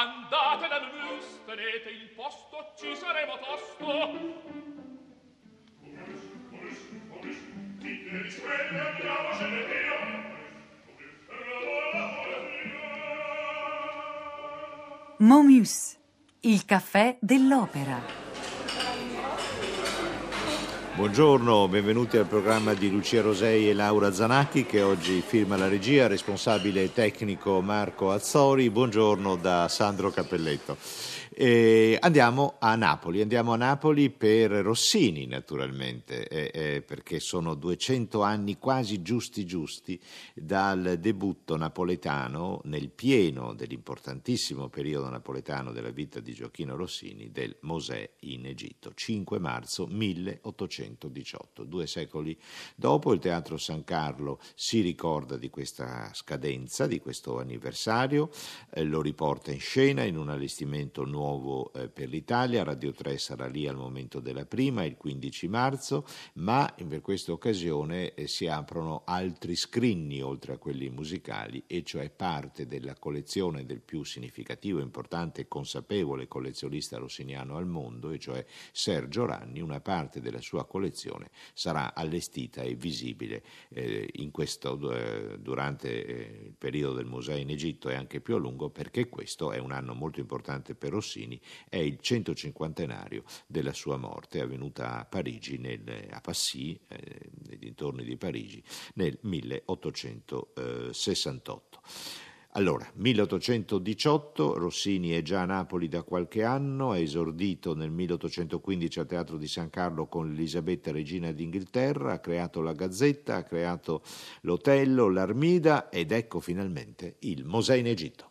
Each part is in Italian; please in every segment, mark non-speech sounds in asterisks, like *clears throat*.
andate da Mus, tenete il posto, ci saremo tosto. Momus, il caffè dell'opera. Buongiorno, benvenuti al programma di Lucia Rosei e Laura Zanacchi che oggi firma la regia, responsabile tecnico Marco Azzori. Buongiorno da Sandro Cappelletto. E andiamo a Napoli, andiamo a Napoli per Rossini naturalmente, eh, eh, perché sono 200 anni quasi giusti giusti dal debutto napoletano nel pieno dell'importantissimo periodo napoletano della vita di Gioacchino Rossini del Mosè in Egitto, 5 marzo 1818. Due secoli dopo il Teatro San Carlo si ricorda di questa scadenza, di questo anniversario, eh, lo riporta in scena in un allestimento nuovo nuovo eh, per l'Italia, Radio 3 sarà lì al momento della prima, il 15 marzo, ma per questa occasione eh, si aprono altri scrinni oltre a quelli musicali, e cioè parte della collezione del più significativo, importante e consapevole collezionista rossiniano al mondo, e cioè Sergio Ranni, una parte della sua collezione sarà allestita e visibile eh, questo, eh, durante eh, il periodo del museo in Egitto e anche più a lungo perché questo è un anno molto importante per Rossini Rossini è il 150 della sua morte, avvenuta a Parigi, nel, a Passy, eh, nei dintorni di Parigi, nel 1868. Allora, 1818, Rossini è già a Napoli da qualche anno, ha esordito nel 1815 al Teatro di San Carlo con Elisabetta Regina d'Inghilterra, ha creato la Gazzetta, ha creato l'Otello, l'Armida ed ecco finalmente il Mosè in Egitto.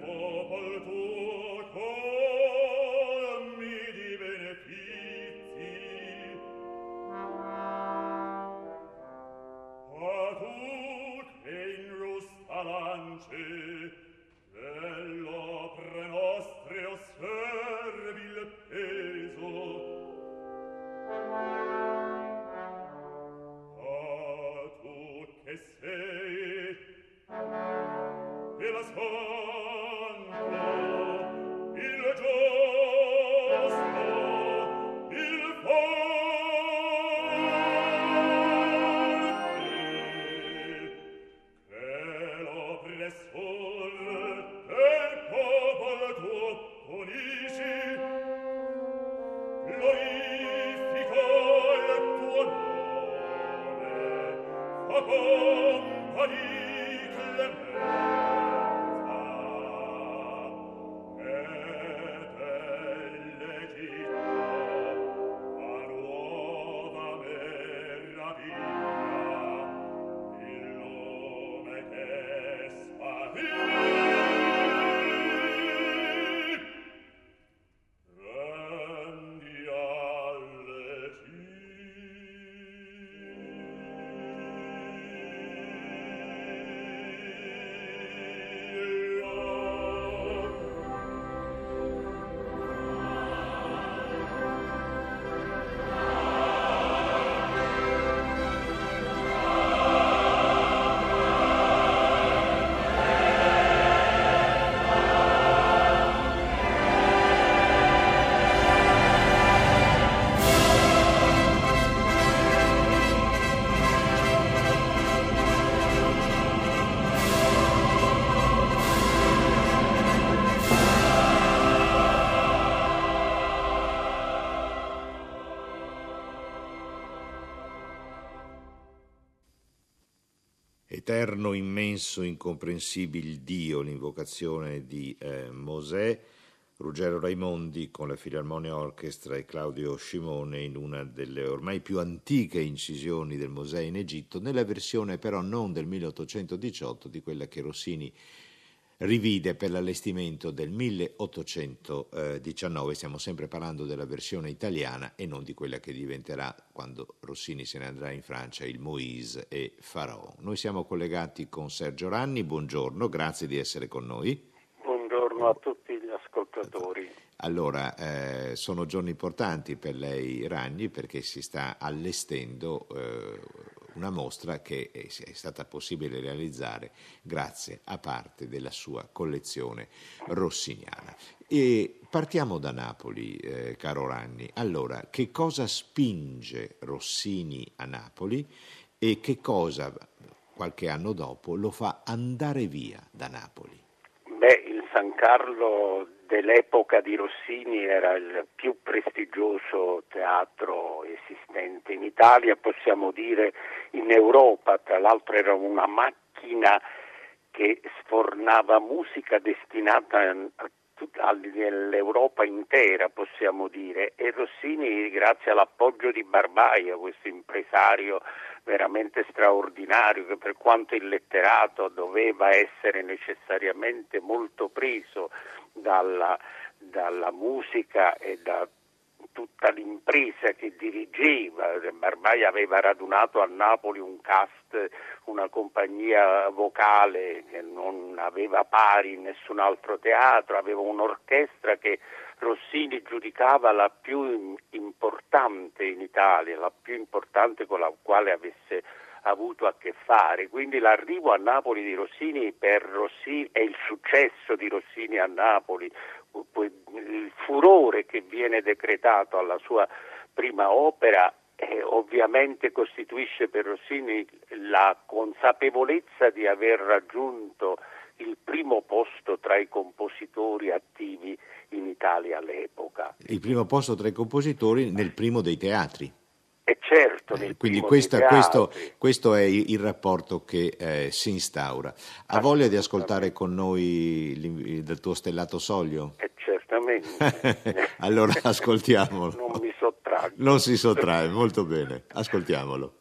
popol tuo eterno, immenso, incomprensibile Dio, l'invocazione di eh, Mosè, Ruggero Raimondi con la Filarmonia Orchestra e Claudio Scimone in una delle ormai più antiche incisioni del Mosè in Egitto, nella versione però non del 1818 di quella che Rossini rivide per l'allestimento del 1819. Stiamo sempre parlando della versione italiana e non di quella che diventerà quando Rossini se ne andrà in Francia, il Moïse e Pharaon. Noi siamo collegati con Sergio Ranni, buongiorno, grazie di essere con noi. Buongiorno a tutti ascoltatori. Allora, eh, sono giorni importanti per lei Ragni perché si sta allestendo eh, una mostra che è, stata possibile realizzare grazie a parte della sua collezione rossiniana. E partiamo da Napoli, eh, caro Ranni. Allora, che cosa spinge Rossini a Napoli e che cosa qualche anno dopo lo fa andare via da Napoli? Beh, il San Carlo dell'epoca di Rossini era il più prestigioso teatro esistente in Italia, possiamo dire in Europa, tra l'altro era una macchina che sfornava musica destinata a all'Europa intera, possiamo dire, e Rossini, grazie all'appoggio di Barbaia, questo impresario veramente straordinario che per quanto illetterato doveva essere necessariamente molto preso dalla, dalla musica e da tutta l'impresa che dirigeva. Barbaia aveva radunato a Napoli un cast, una compagnia vocale che non aveva pari in nessun altro teatro, aveva un'orchestra che Rossini giudicava la più importante in Italia, la più importante con la quale avesse avuto a che fare. Quindi l'arrivo a Napoli di Rossini Rossini e il successo di Rossini a Napoli, il furore che viene decretato alla sua prima opera eh, ovviamente costituisce per Rossini la consapevolezza di aver raggiunto il primo posto tra i compositori attivi in Italia all'epoca. Il primo posto tra i compositori nel primo dei teatri. E certo, eh, Quindi questa, questo, questo, è il, rapporto che eh, si instaura. Ha voglia di ascoltare con noi del tuo stellato soglio? Eh, certamente. *laughs* allora ascoltiamolo. Non mi sottraggo. Non si sottrae, molto bene. Ascoltiamolo.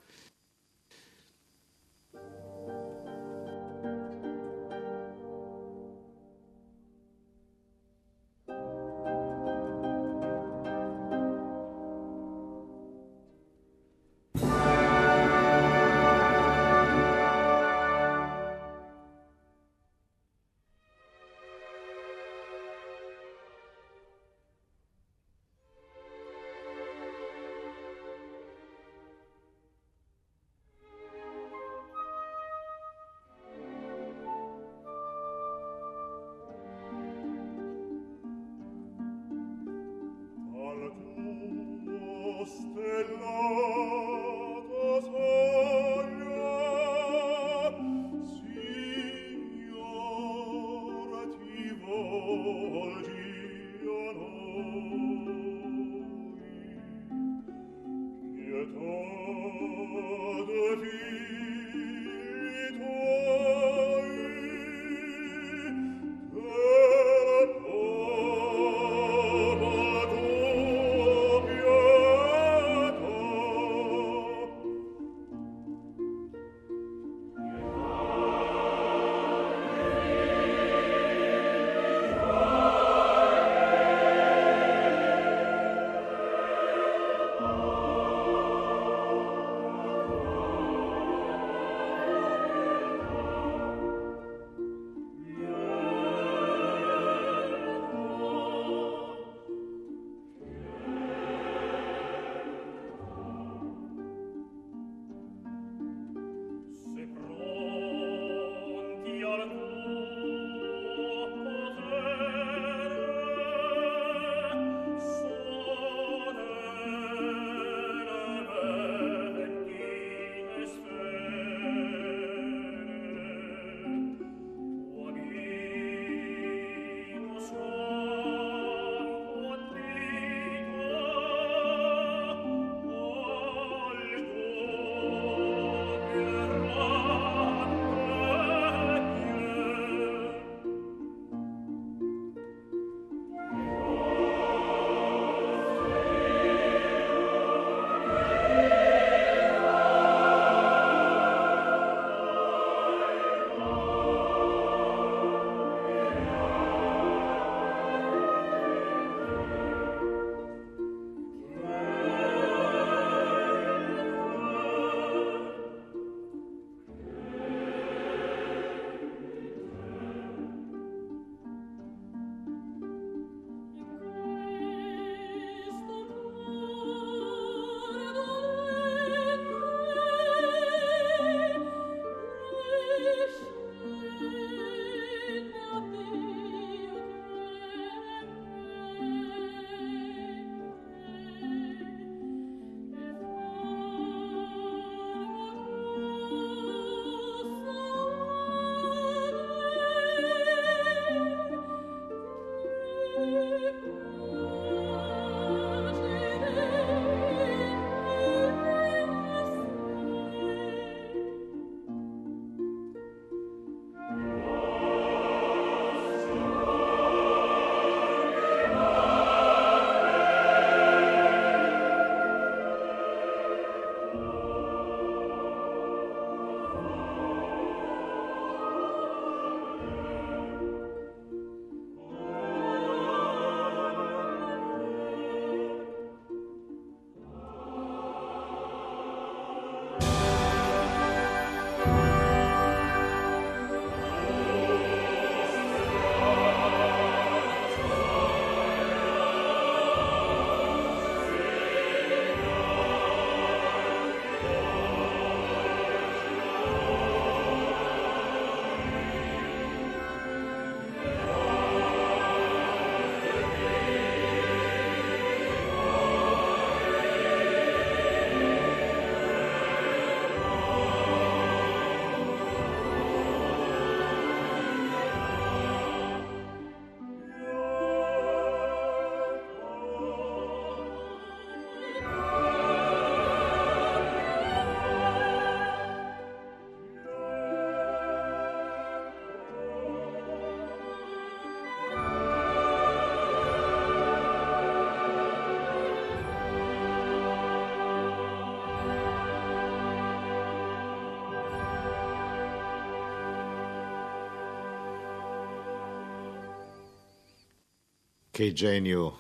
Che genio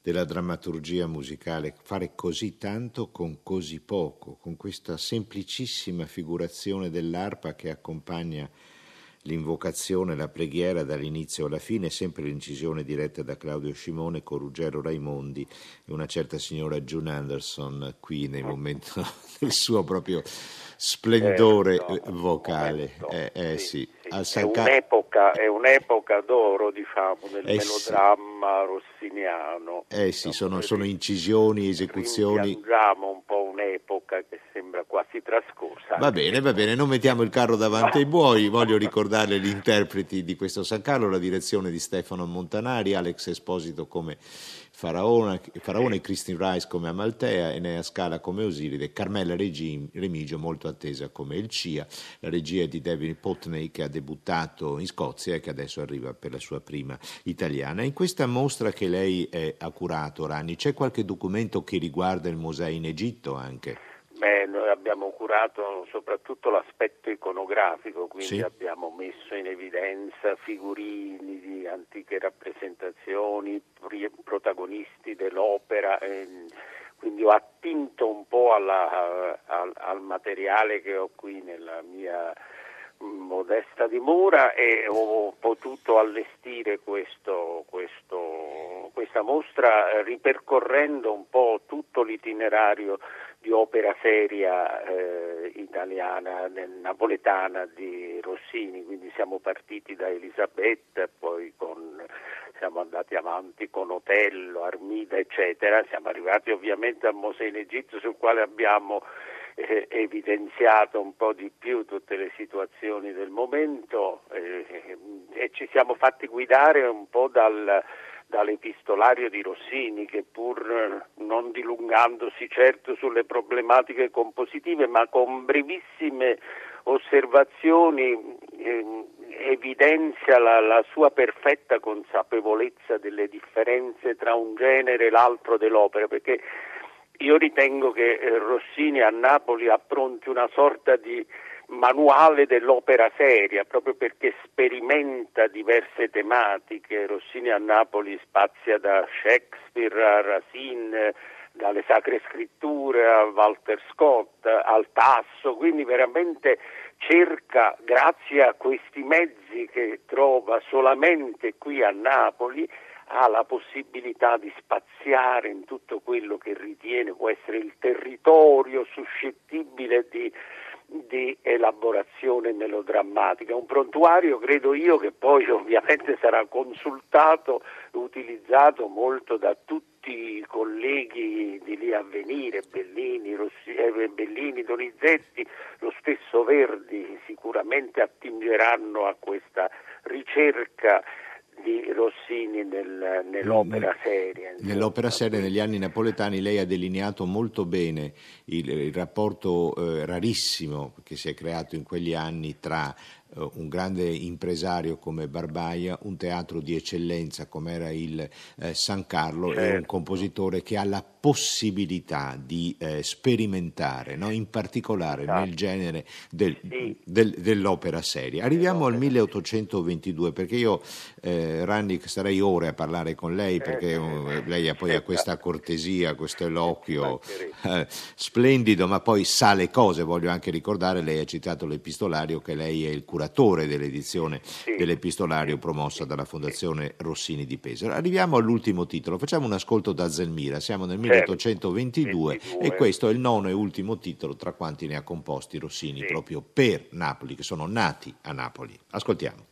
della drammaturgia musicale, fare così tanto con così poco, con questa semplicissima figurazione dell'arpa che accompagna l'invocazione, la preghiera dall'inizio alla fine, sempre l'incisione diretta da Claudio Scimone con Ruggero Raimondi e una certa signora June Anderson qui nel momento *laughs* del suo proprio splendore Eh, no, vocale. momento, Eh, eh, sì. Al È San Ca- un'epoca, è un'epoca d'oro, diciamo, nel Eh, sì. melodramma rossiniano. Eh sì, No, sono, sono incisioni, esecuzioni. Rimpiangiamo un po' un'epoca che sembra quasi trascorsa. Va bene, va bene, non mettiamo il carro davanti ai buoi, voglio ricordare gli interpreti di questo San Carlo, la direzione di Stefano Montanari, Alex Esposito come Faraone, Faraone Christine Rice come Amaltea, Enea Scala come Osiride, Carmela Remigio molto attesa come il CIA, la regia di David Potney che ha debuttato in Scozia e che adesso arriva per la sua prima italiana. In questa mostra che lei eh, ha curato, Rani, c'è qualche documento che riguarda il museo in Egitto anche? Beh, noi abbiamo curato soprattutto l'aspetto iconografico, quindi Sì. abbiamo messo in evidenza figurini di antiche rappresentazioni, protagonisti dell'opera, e quindi ho attinto un po' alla- al, al materiale che ho qui nella mia modesta dimora e ho potuto allestire questo, questo- questa mostra ripercorrendo un po' tutto l'itinerario di opera seria eh, italiana, napoletana di Rossini, quindi siamo partiti da Elisabetta, poi con, siamo andati avanti con Otello, Armida, eccetera, siamo arrivati ovviamente a Mosè in Egitto sul quale abbiamo eh, evidenziato un po' di più tutte le situazioni del momento eh, e ci siamo fatti guidare un po' dal, dall'epistolario di Rossini che pur eh, non dilungandosi certo sulle problematiche compositive ma con brevissime osservazioni eh, evidenzia la, la sua perfetta consapevolezza delle differenze tra un genere e l'altro dell'opera perché io ritengo che eh, Rossini a Napoli appronti una sorta di manuale dell'opera seria, proprio perché sperimenta diverse tematiche. Rossini a Napoli spazia da Shakespeare a Racine, dalle sacre scritture a Walter Scott, al tasso, quindi veramente cerca, grazie a questi mezzi che trova solamente qui a Napoli, ha la possibilità di spaziare in tutto quello che ritiene può essere il territorio suscettibile di, di elaborazione melodrammatica. Un prontuario, credo io, che poi *laughs* ovviamente sarà consultato utilizzato molto da tutti i colleghi di lì a venire, Bellini, Rossi, eh, Bellini, Donizetti, lo stesso Verdi, sicuramente attingeranno a questa ricerca di Rossini nel- nell'opera seria. insomma. Nell'opera seria negli anni napoletani lei ha delineato molto bene il, il rapporto eh, rarissimo che si è creato in quegli anni tra un grande impresario come Barbaia, un teatro di eccellenza come era il eh, San Carlo e un Certo. compositore che ha la possibilità di eh, sperimentare, no? in particolare Esatto. nel genere del- Sì. del- dell'opera seria. Arriviamo al 1822 perché io, eh, Rannick, starei ore a parlare con lei perché eh, lei ha poi questa cortesia, questo *laughs* eloquio eh, splendido, ma poi sa le cose. Voglio anche ricordare, lei ha citato l'epistolario, che lei è il curatore dell'edizione Sì. dell'epistolario promossa dalla Fondazione Rossini di Pesaro. Arriviamo all'ultimo titolo, facciamo un ascolto da Zelmira, siamo nel Certo. 1822 e 22. questo è il nono e ultimo titolo tra quanti ne ha composti Rossini Sì. proprio per Napoli, che sono nati a Napoli. Ascoltiamo.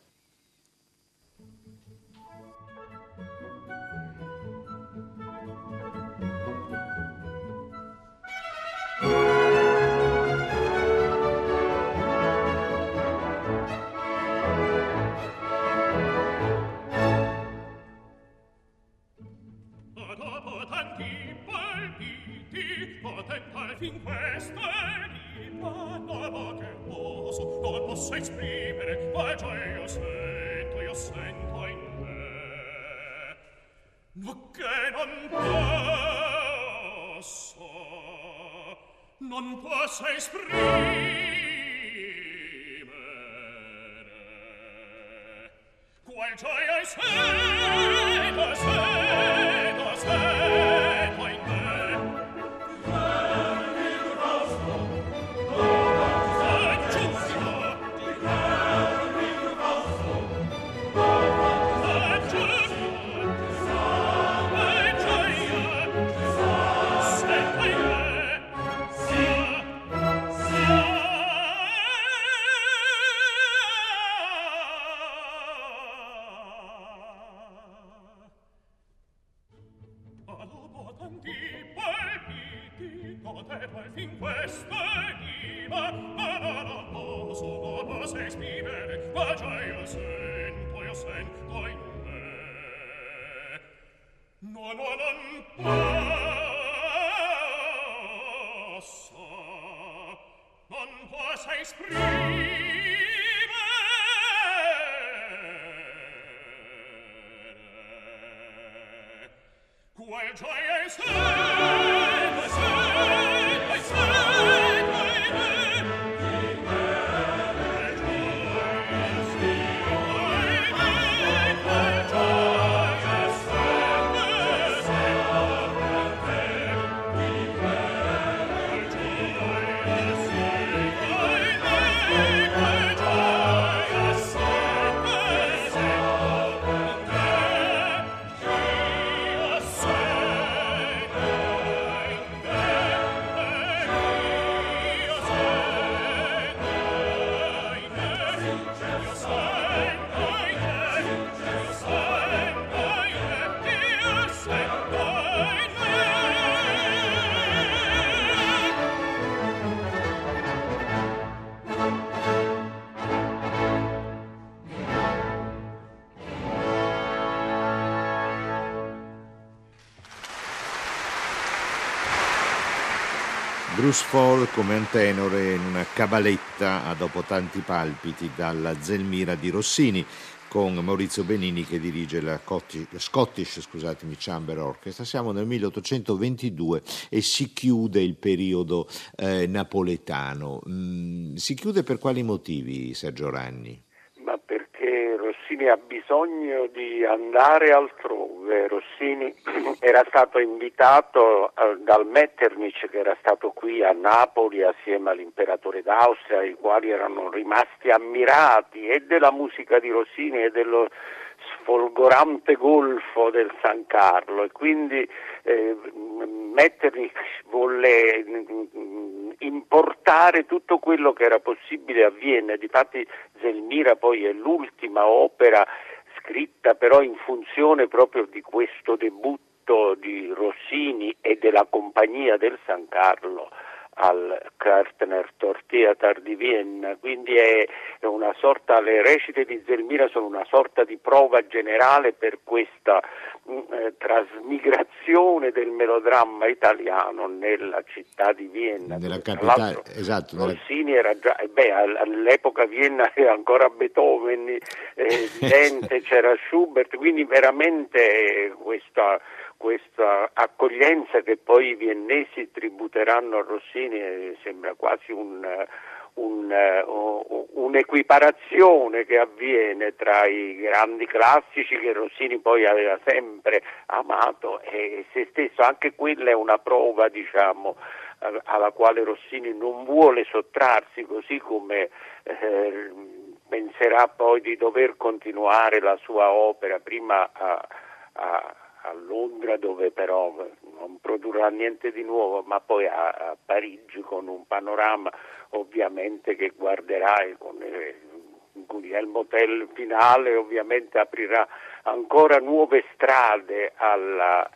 non posso non posso esprimere qual gioia è sento sento sento Bruce Fall come antenore in una cabaletta a dopo tanti palpiti dalla Zelmira di Rossini con Maurizio Benini che dirige la Scottish scusatemi, Chamber Orchestra. Siamo nel 1822 e si chiude il periodo eh, napoletano. Mm, si chiude per quali motivi, Sergio Ranni? Rossini ha bisogno di andare altrove. Rossini *clears throat* era stato invitato eh, dal Metternich che era stato qui a Napoli assieme all'imperatore d'Austria, i quali erano rimasti ammirati e della musica di Rossini e dello sfolgorante golfo del San Carlo e quindi eh, Metternich volle mm, importare tutto quello che era possibile a Vienna, difatti Zelmira poi è l'ultima opera scritta però in funzione proprio di questo debutto di Rossini e della compagnia del San Carlo al Kartner Tortheater di Vienna, quindi è una sorta, le recite di Zelmira sono una sorta di prova generale per questa mm, eh, trasmigrazione del melodramma italiano nella città di Vienna. Nella capitale, esatto. Rossini era già, eh, beh, all'epoca Vienna era ancora Beethoven, eh, *laughs* Dente, c'era Schubert, quindi veramente eh, questa questa accoglienza che poi i viennesi tributeranno a Rossini eh, sembra quasi un, un, un'equiparazione che avviene tra i grandi classici che Rossini poi aveva sempre amato e se stesso, anche quella è una prova diciamo, alla quale Rossini non vuole sottrarsi, così come eh, penserà poi di dover continuare la sua opera prima a, a a Londra dove però non produrrà niente di nuovo, ma poi a, a Parigi con un panorama ovviamente che guarderà con eh, Guglielmo Tell finale ovviamente aprirà ancora nuove strade alla,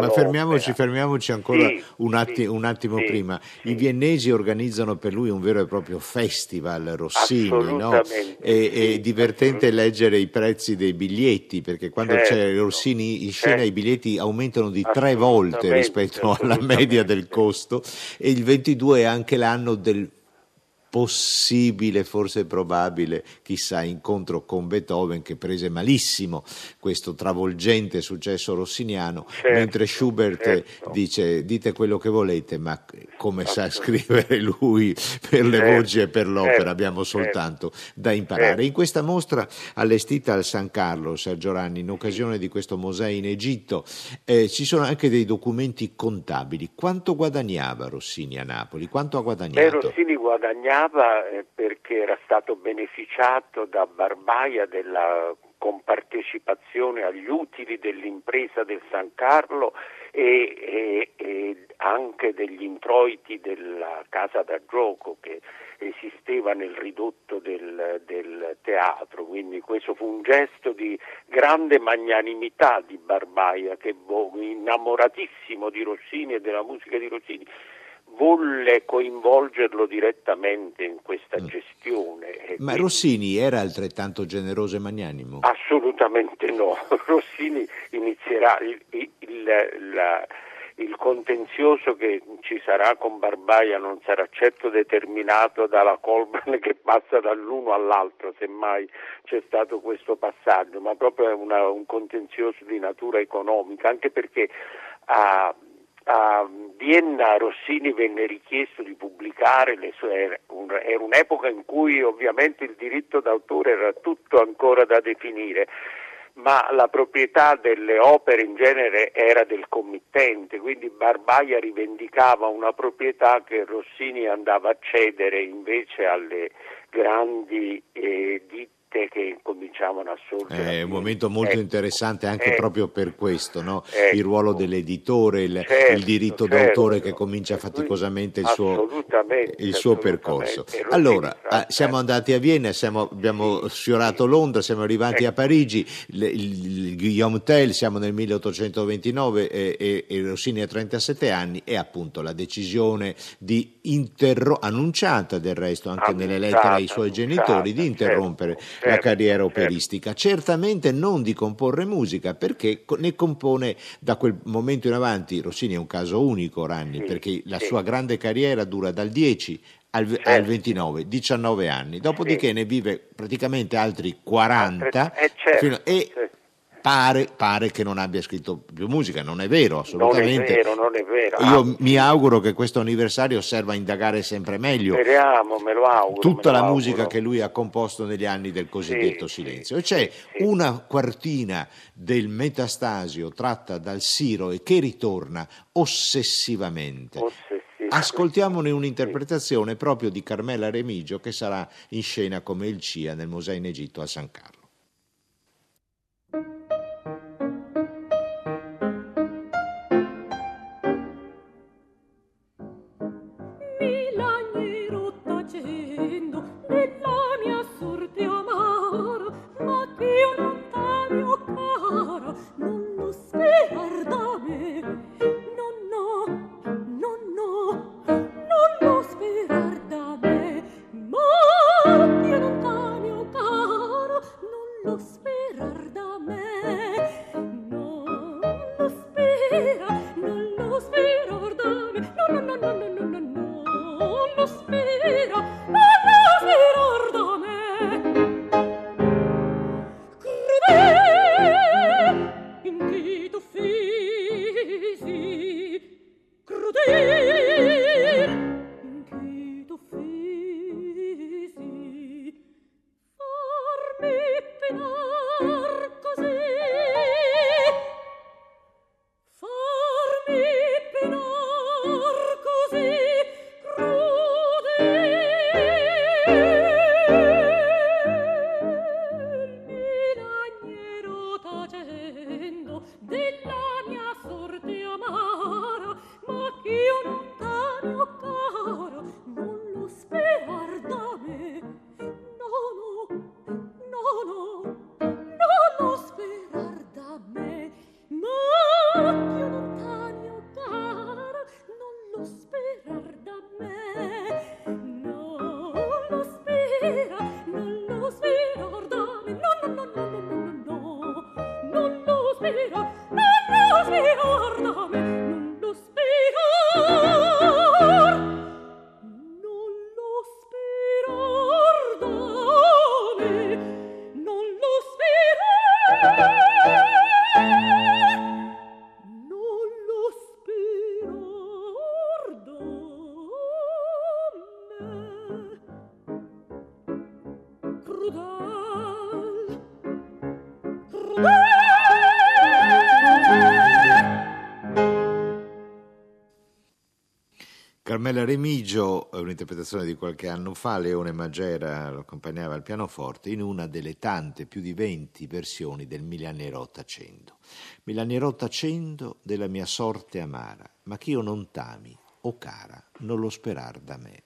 ma fermiamoci, fermiamoci, ancora sì, un, atti, sì, un, attimo sì, prima. I viennesi organizzano per lui un vero e proprio festival Rossini, no? È, è divertente leggere i prezzi dei biglietti perché quando certo, c'è Rossini in scena certo. i biglietti aumentano di tre volte rispetto alla media del costo e il 22 è anche l'anno del possibile, forse probabile, chissà, incontro con Beethoven che prese malissimo questo travolgente successo rossiniano, certo, mentre Schubert certo. dice dite quello che volete, ma come sa scrivere lui per le certo, voci e per l'opera certo, abbiamo soltanto certo. da imparare. In questa mostra allestita al San Carlo, Sergio Ranni, in occasione di questo Mosè in Egitto, eh, ci sono anche dei documenti contabili. Quanto guadagnava Rossini a Napoli? Quanto ha guadagnato? Beh, Rossini guadagnava eh, perché era stato beneficiato da Barbaia della compartecipazione agli utili dell'impresa del San Carlo e, e, e, anche degli introiti della casa da gioco che esisteva nel ridotto del, del, teatro, quindi questo fu un gesto di grande magnanimità di Barbaia, che innamoratissimo di Rossini e della musica di Rossini, volle coinvolgerlo direttamente in questa mm. gestione. Ma. Rossini era altrettanto generoso e magnanimo? Assolutamente no. *laughs* Rossini inizierà il, il, la, il contenzioso che ci sarà con Barbaia non sarà certo determinato dalla Colban che passa dall'uno all'altro, semmai c'è stato questo passaggio, ma proprio una, un contenzioso di natura economica, anche perché a, a Vienna Rossini venne richiesto di pubblicare le sue, era un'epoca in cui ovviamente il diritto d'autore era tutto ancora da definire ma la proprietà delle opere in genere era del committente, quindi Barbaia rivendicava una proprietà che Rossini andava a cedere invece alle grandi eh, ditte ditte che cominciavano a sorgere. È un momento molto ecco, interessante anche eh, proprio per questo, no? ecco, il ruolo dell'editore, il, certo, il diritto certo, d'autore che comincia faticosamente il suo, il suo percorso. Allora, ah, siamo andati a Vienna, siamo, abbiamo sfiorato Londra, siamo arrivati ecco. a Parigi, il, il Guillaume Tell, siamo nel 1829 e, e, e Rossini ha 37 anni e appunto la decisione di interrompere, annunciata del resto anche nelle lettere ai suoi genitori, di interrompere certo certo, la carriera certo. operistica. Certo. Certamente non di comporre musica, perché ne compone da quel momento in avanti, Rossini è un caso unico, Ranni, sì, perché la sì. sua grande carriera dura dal 10 al, certo. al 29, 19 anni, dopodiché sì. ne vive praticamente altri 40 eh, certo. fino, e Pare, pare, che non abbia scritto più musica, non è vero assolutamente. Non è vero, non è vero. Io ah. mi auguro che questo anniversario serva a indagare sempre meglio. Speriamo, me lo auguro. Tutta la auguro. musica che lui ha composto negli anni del cosiddetto sì, silenzio. E c'è sì. una quartina del Metastasio tratta dal Siro e che ritorna ossessivamente. Ossessivamente. Ascoltiamone un'interpretazione proprio di Carmela Remigio che sarà in scena come il Cia nel Museo in Egitto a San Carlo. Carmela Remigio, un'interpretazione di qualche anno fa, Leone Magera lo accompagnava al pianoforte in una delle tante, più di 20 versioni del Milanero tacendo. Milanero tacendo della mia sorte amara, ma che io non tami, o cara, non lo sperar da me.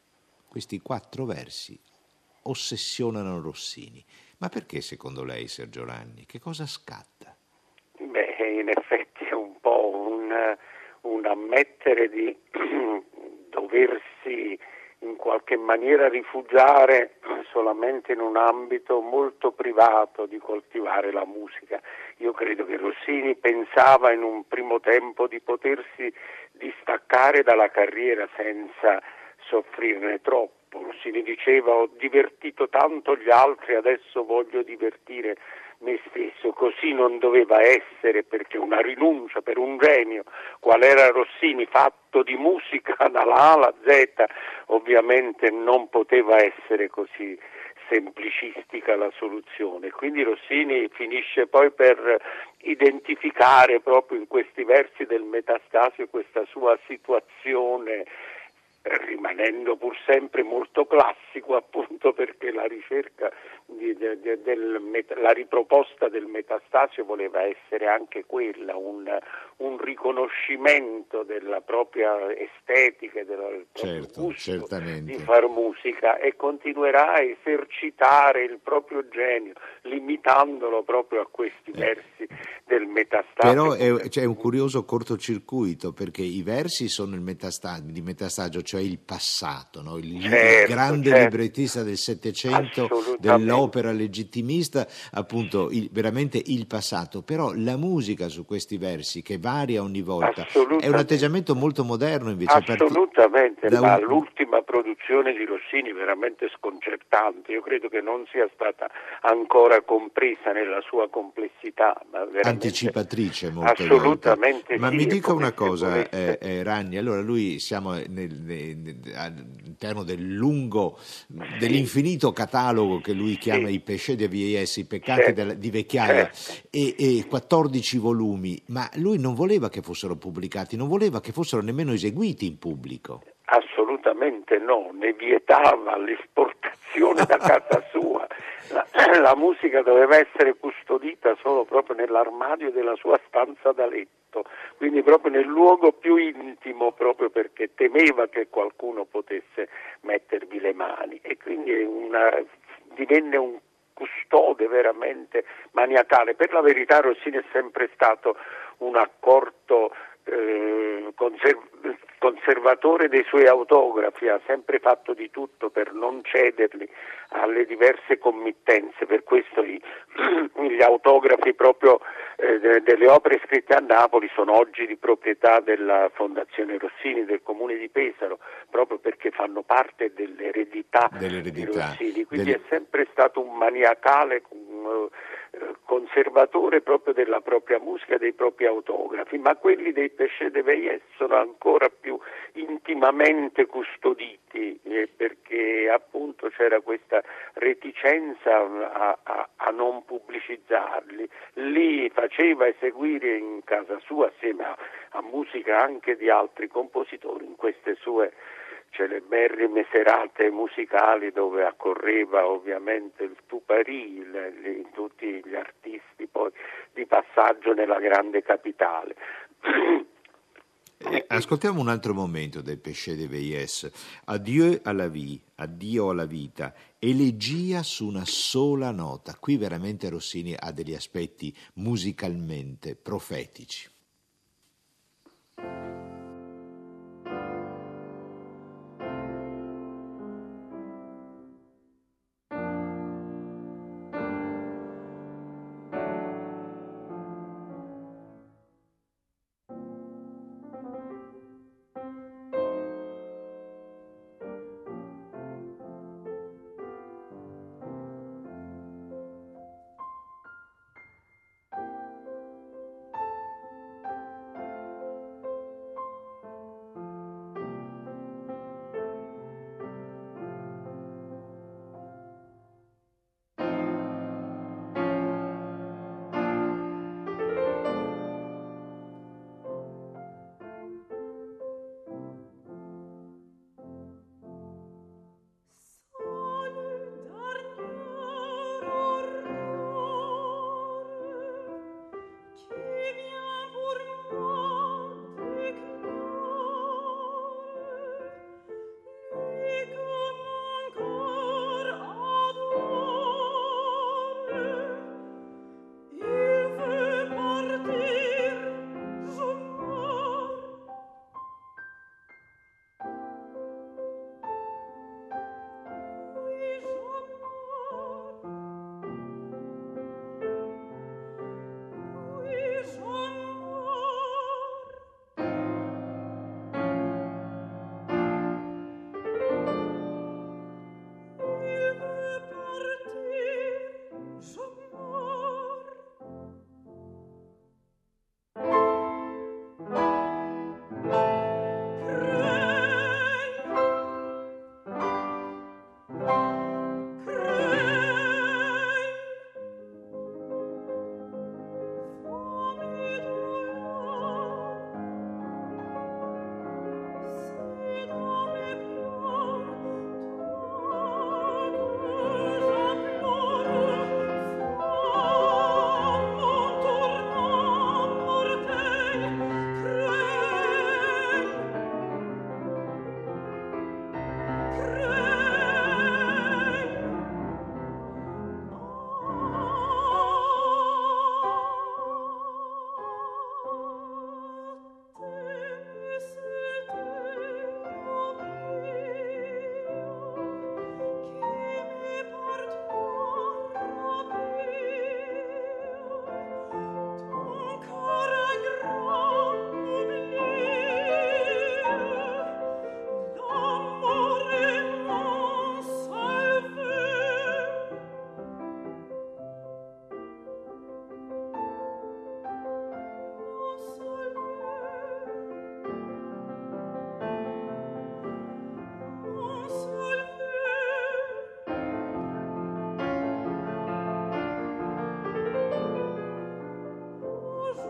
Questi quattro versi ossessionano Rossini. Ma perché secondo lei, Sergio Ranni? Che cosa scatta? Beh, in effetti è un po' un, un ammettere di *clears throat* doversi in qualche maniera rifugiare solamente in un ambito molto privato di coltivare la musica. Io credo che Rossini pensava in un primo tempo di potersi distaccare dalla carriera senza soffrirne troppo. Rossini diceva ho divertito tanto gli altri, adesso voglio divertire me stesso, così non doveva essere perché una rinuncia per un genio, qual era Rossini, fatto di musica *laughs* dalla A alla Z, ovviamente non poteva essere così semplicistica la soluzione. Quindi Rossini finisce poi per identificare proprio in questi versi del Metastasio questa sua situazione rimanendo pur sempre molto classico appunto perché la ricerca la riproposta del metastasio voleva essere anche quella, un, un riconoscimento della propria estetica e del certo, gusto certamente. di far musica e continuerà a esercitare il proprio genio limitandolo proprio a questi eh. versi del metastasio. Però è, c'è un curioso cortocircuito perché i versi sono il metasta- di metastagio, cioè il passato, no? il, certo, il, grande certo. librettista del Settecento, dell'opera legittimista, appunto il, veramente il passato. Però la musica su questi versi che varia ogni volta è un atteggiamento molto moderno invece. Assolutamente, ma un... l'ultima produzione di Rossini veramente sconcertante, io credo che non sia stata ancora compresa nella sua complessità. Anticipatrice molto Assolutamente Ma sì, mi dica una cosa, eh, eh, Ragni, allora lui siamo nel, nel, all'interno del lungo, dell'infinito catalogo che lui chiama sì. i péchés de vieillesse, i peccati certo. della, di vecchiaia, certo. e, e 14 volumi, ma lui non voleva che fossero pubblicati, non voleva che fossero nemmeno eseguiti in pubblico. Assolutamente no, ne vietava l'esportazione da casa sua. La, la, musica doveva essere custodita solo proprio nell'armadio della sua stanza da letto, quindi proprio nel luogo più intimo, proprio perché temeva che qualcuno potesse mettervi le mani e quindi una, divenne un custode veramente maniacale. Per la verità Rossini è sempre stato un accorto eh, conserv- conservatore dei suoi autografi, ha sempre fatto di tutto per non cederli alle diverse committenze, per questo gli, *clears throat* gli autografi proprio eh, de- delle opere scritte a Napoli sono oggi di proprietà della Fondazione Rossini del Comune di Pesaro, proprio perché fanno parte dell'eredità, dell'eredità. di Rossini, quindi Del... è sempre stato un maniacale uh, conservatore proprio della propria musica, dei propri autografi, ma quelli dei Péché de Veillet sono ancora più intimamente custoditi eh, perché appunto c'era questa reticenza a, a, a, non pubblicizzarli. Li faceva eseguire in casa sua assieme a, a musica anche di altri compositori in queste sue celeberrime serate musicali dove accorreva ovviamente il Tupari, tutti gli artisti poi di passaggio nella grande capitale. Eh, ascoltiamo un altro momento del Péché de Veillesse. Adieu alla vie, addio alla vita, elegia su una sola nota. Qui veramente Rossini ha degli aspetti musicalmente profetici.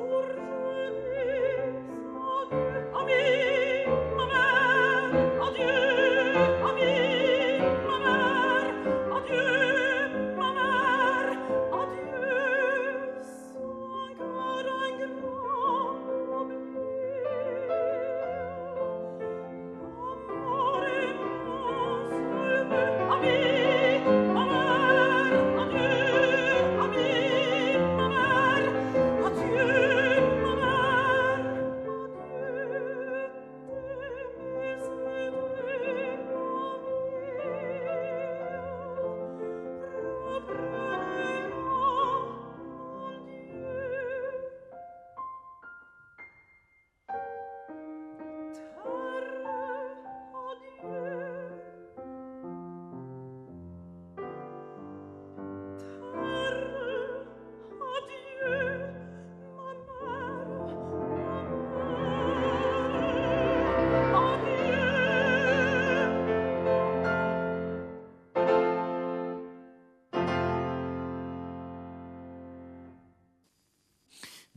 pur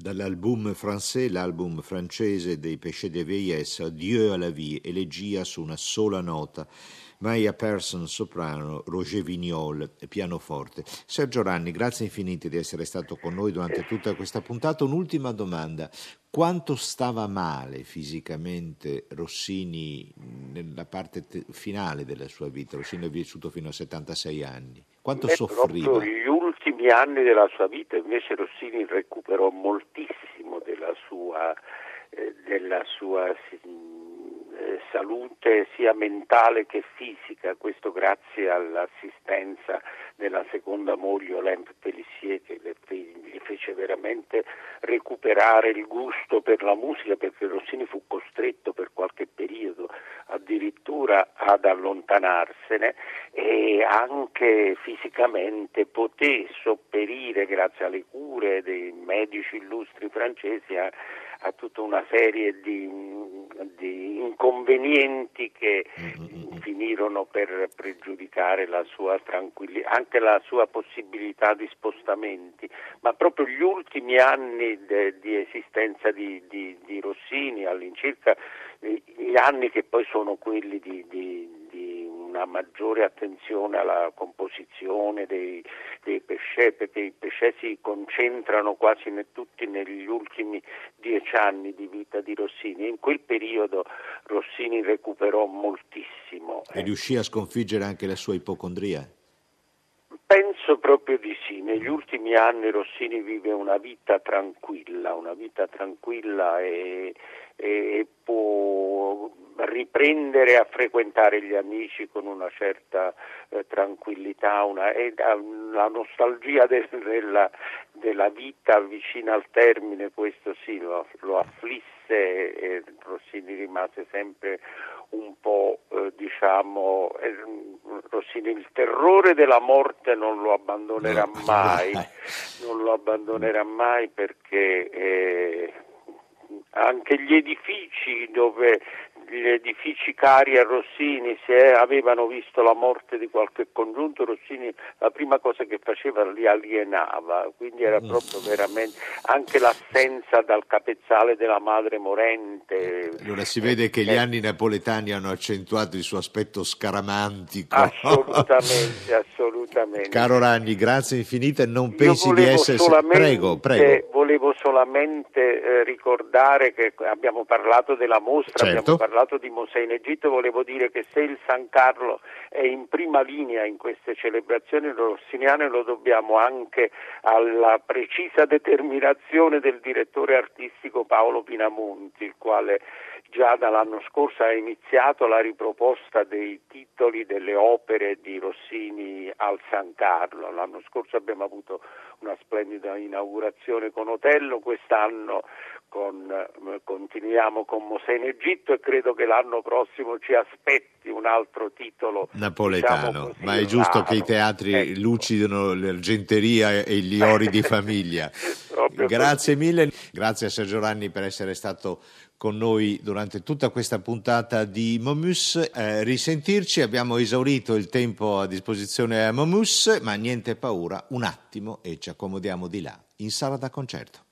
Dall'album français, l'album francese dei Péchés de Vieillesse, Dieu à la vie, elegia su una sola nota. Maya Persson, soprano, Roger Vignol, pianoforte. Sergio Ranni, grazie infinite di essere stato con noi durante tutta questa puntata. Un'ultima domanda. Quanto stava male fisicamente Rossini nella parte te- finale della sua vita? Rossini è vissuto fino a 76 anni. Quanto Beh, soffriva? Ultimi anni della sua vita invece Rossini recuperò moltissimo della sua, eh, della sua salute sia mentale che fisica, questo grazie all'assistenza della seconda moglie Olympe Pellissier che gli fece veramente recuperare il gusto per la musica perché Rossini fu costretto per qualche periodo addirittura ad allontanarsene e anche fisicamente poté sopperire grazie alle cure dei medici illustri francesi a, tutta una serie di, di inconvenienti che mm-hmm. finirono per pregiudicare la sua tranquillità, anche la sua possibilità di spostamenti, ma proprio gli ultimi anni de, di esistenza di, di, di Rossini, all'incirca gli anni che poi sono quelli di una maggiore attenzione alla composizione dei, dei pesce, perché i pesce si concentrano quasi ne, tutti negli ultimi dieci anni di vita di Rossini. In quel periodo Rossini recuperò moltissimo. E riuscì a sconfiggere anche la sua ipocondria? Penso proprio di sì, negli ultimi anni Rossini vive una vita tranquilla, una vita tranquilla e, e può riprendere a frequentare gli amici con una certa eh, tranquillità, una, e, la nostalgia de, della, della, vita vicina al termine, questo sì lo, lo afflisse e Rossini rimase sempre un po' eh, diciamo eh, Rossini il terrore della morte non lo abbandonerà mai. non lo abbandonerà mai perché eh, anche gli edifici dove gli edifici cari a Rossini, se avevano visto la morte di qualche congiunto, Rossini la prima cosa che faceva li alienava, quindi era mm. proprio veramente anche l'assenza dal capezzale della madre morente. Allora si vede che gli eh, anni napoletani hanno accentuato il suo aspetto scaramantico. Assolutamente, assolutamente. Caro Ragni, grazie infinite, non pensi di essere... Prego, prego. Volevo solamente eh, ricordare che abbiamo parlato della mostra, certo. abbiamo parlato parlato di Mosè in Egitto, volevo dire che se il San Carlo è in prima linea in queste celebrazioni rossiniane lo dobbiamo anche alla precisa determinazione del direttore artistico Paolo Pinamonti, il quale già dall'anno scorso ha iniziato la riproposta dei titoli delle opere di Rossini al San Carlo. L'anno scorso abbiamo avuto una splendida inaugurazione con Otello, quest'anno con, eh, continuiamo con Mosè in Egitto e credo che l'anno prossimo ci aspetti un altro titolo napoletano, diciamo così, ma è giusto che i teatri ecco. lucidino l'argenteria e gli *laughs* ori di famiglia. grazie mille, grazie a Sergio Ranni per essere stato con noi durante tutta questa puntata di Momus. Eh, risentirci, abbiamo esaurito il tempo a disposizione a Momus, ma niente paura, un attimo e ci accomodiamo di là, in sala da concerto.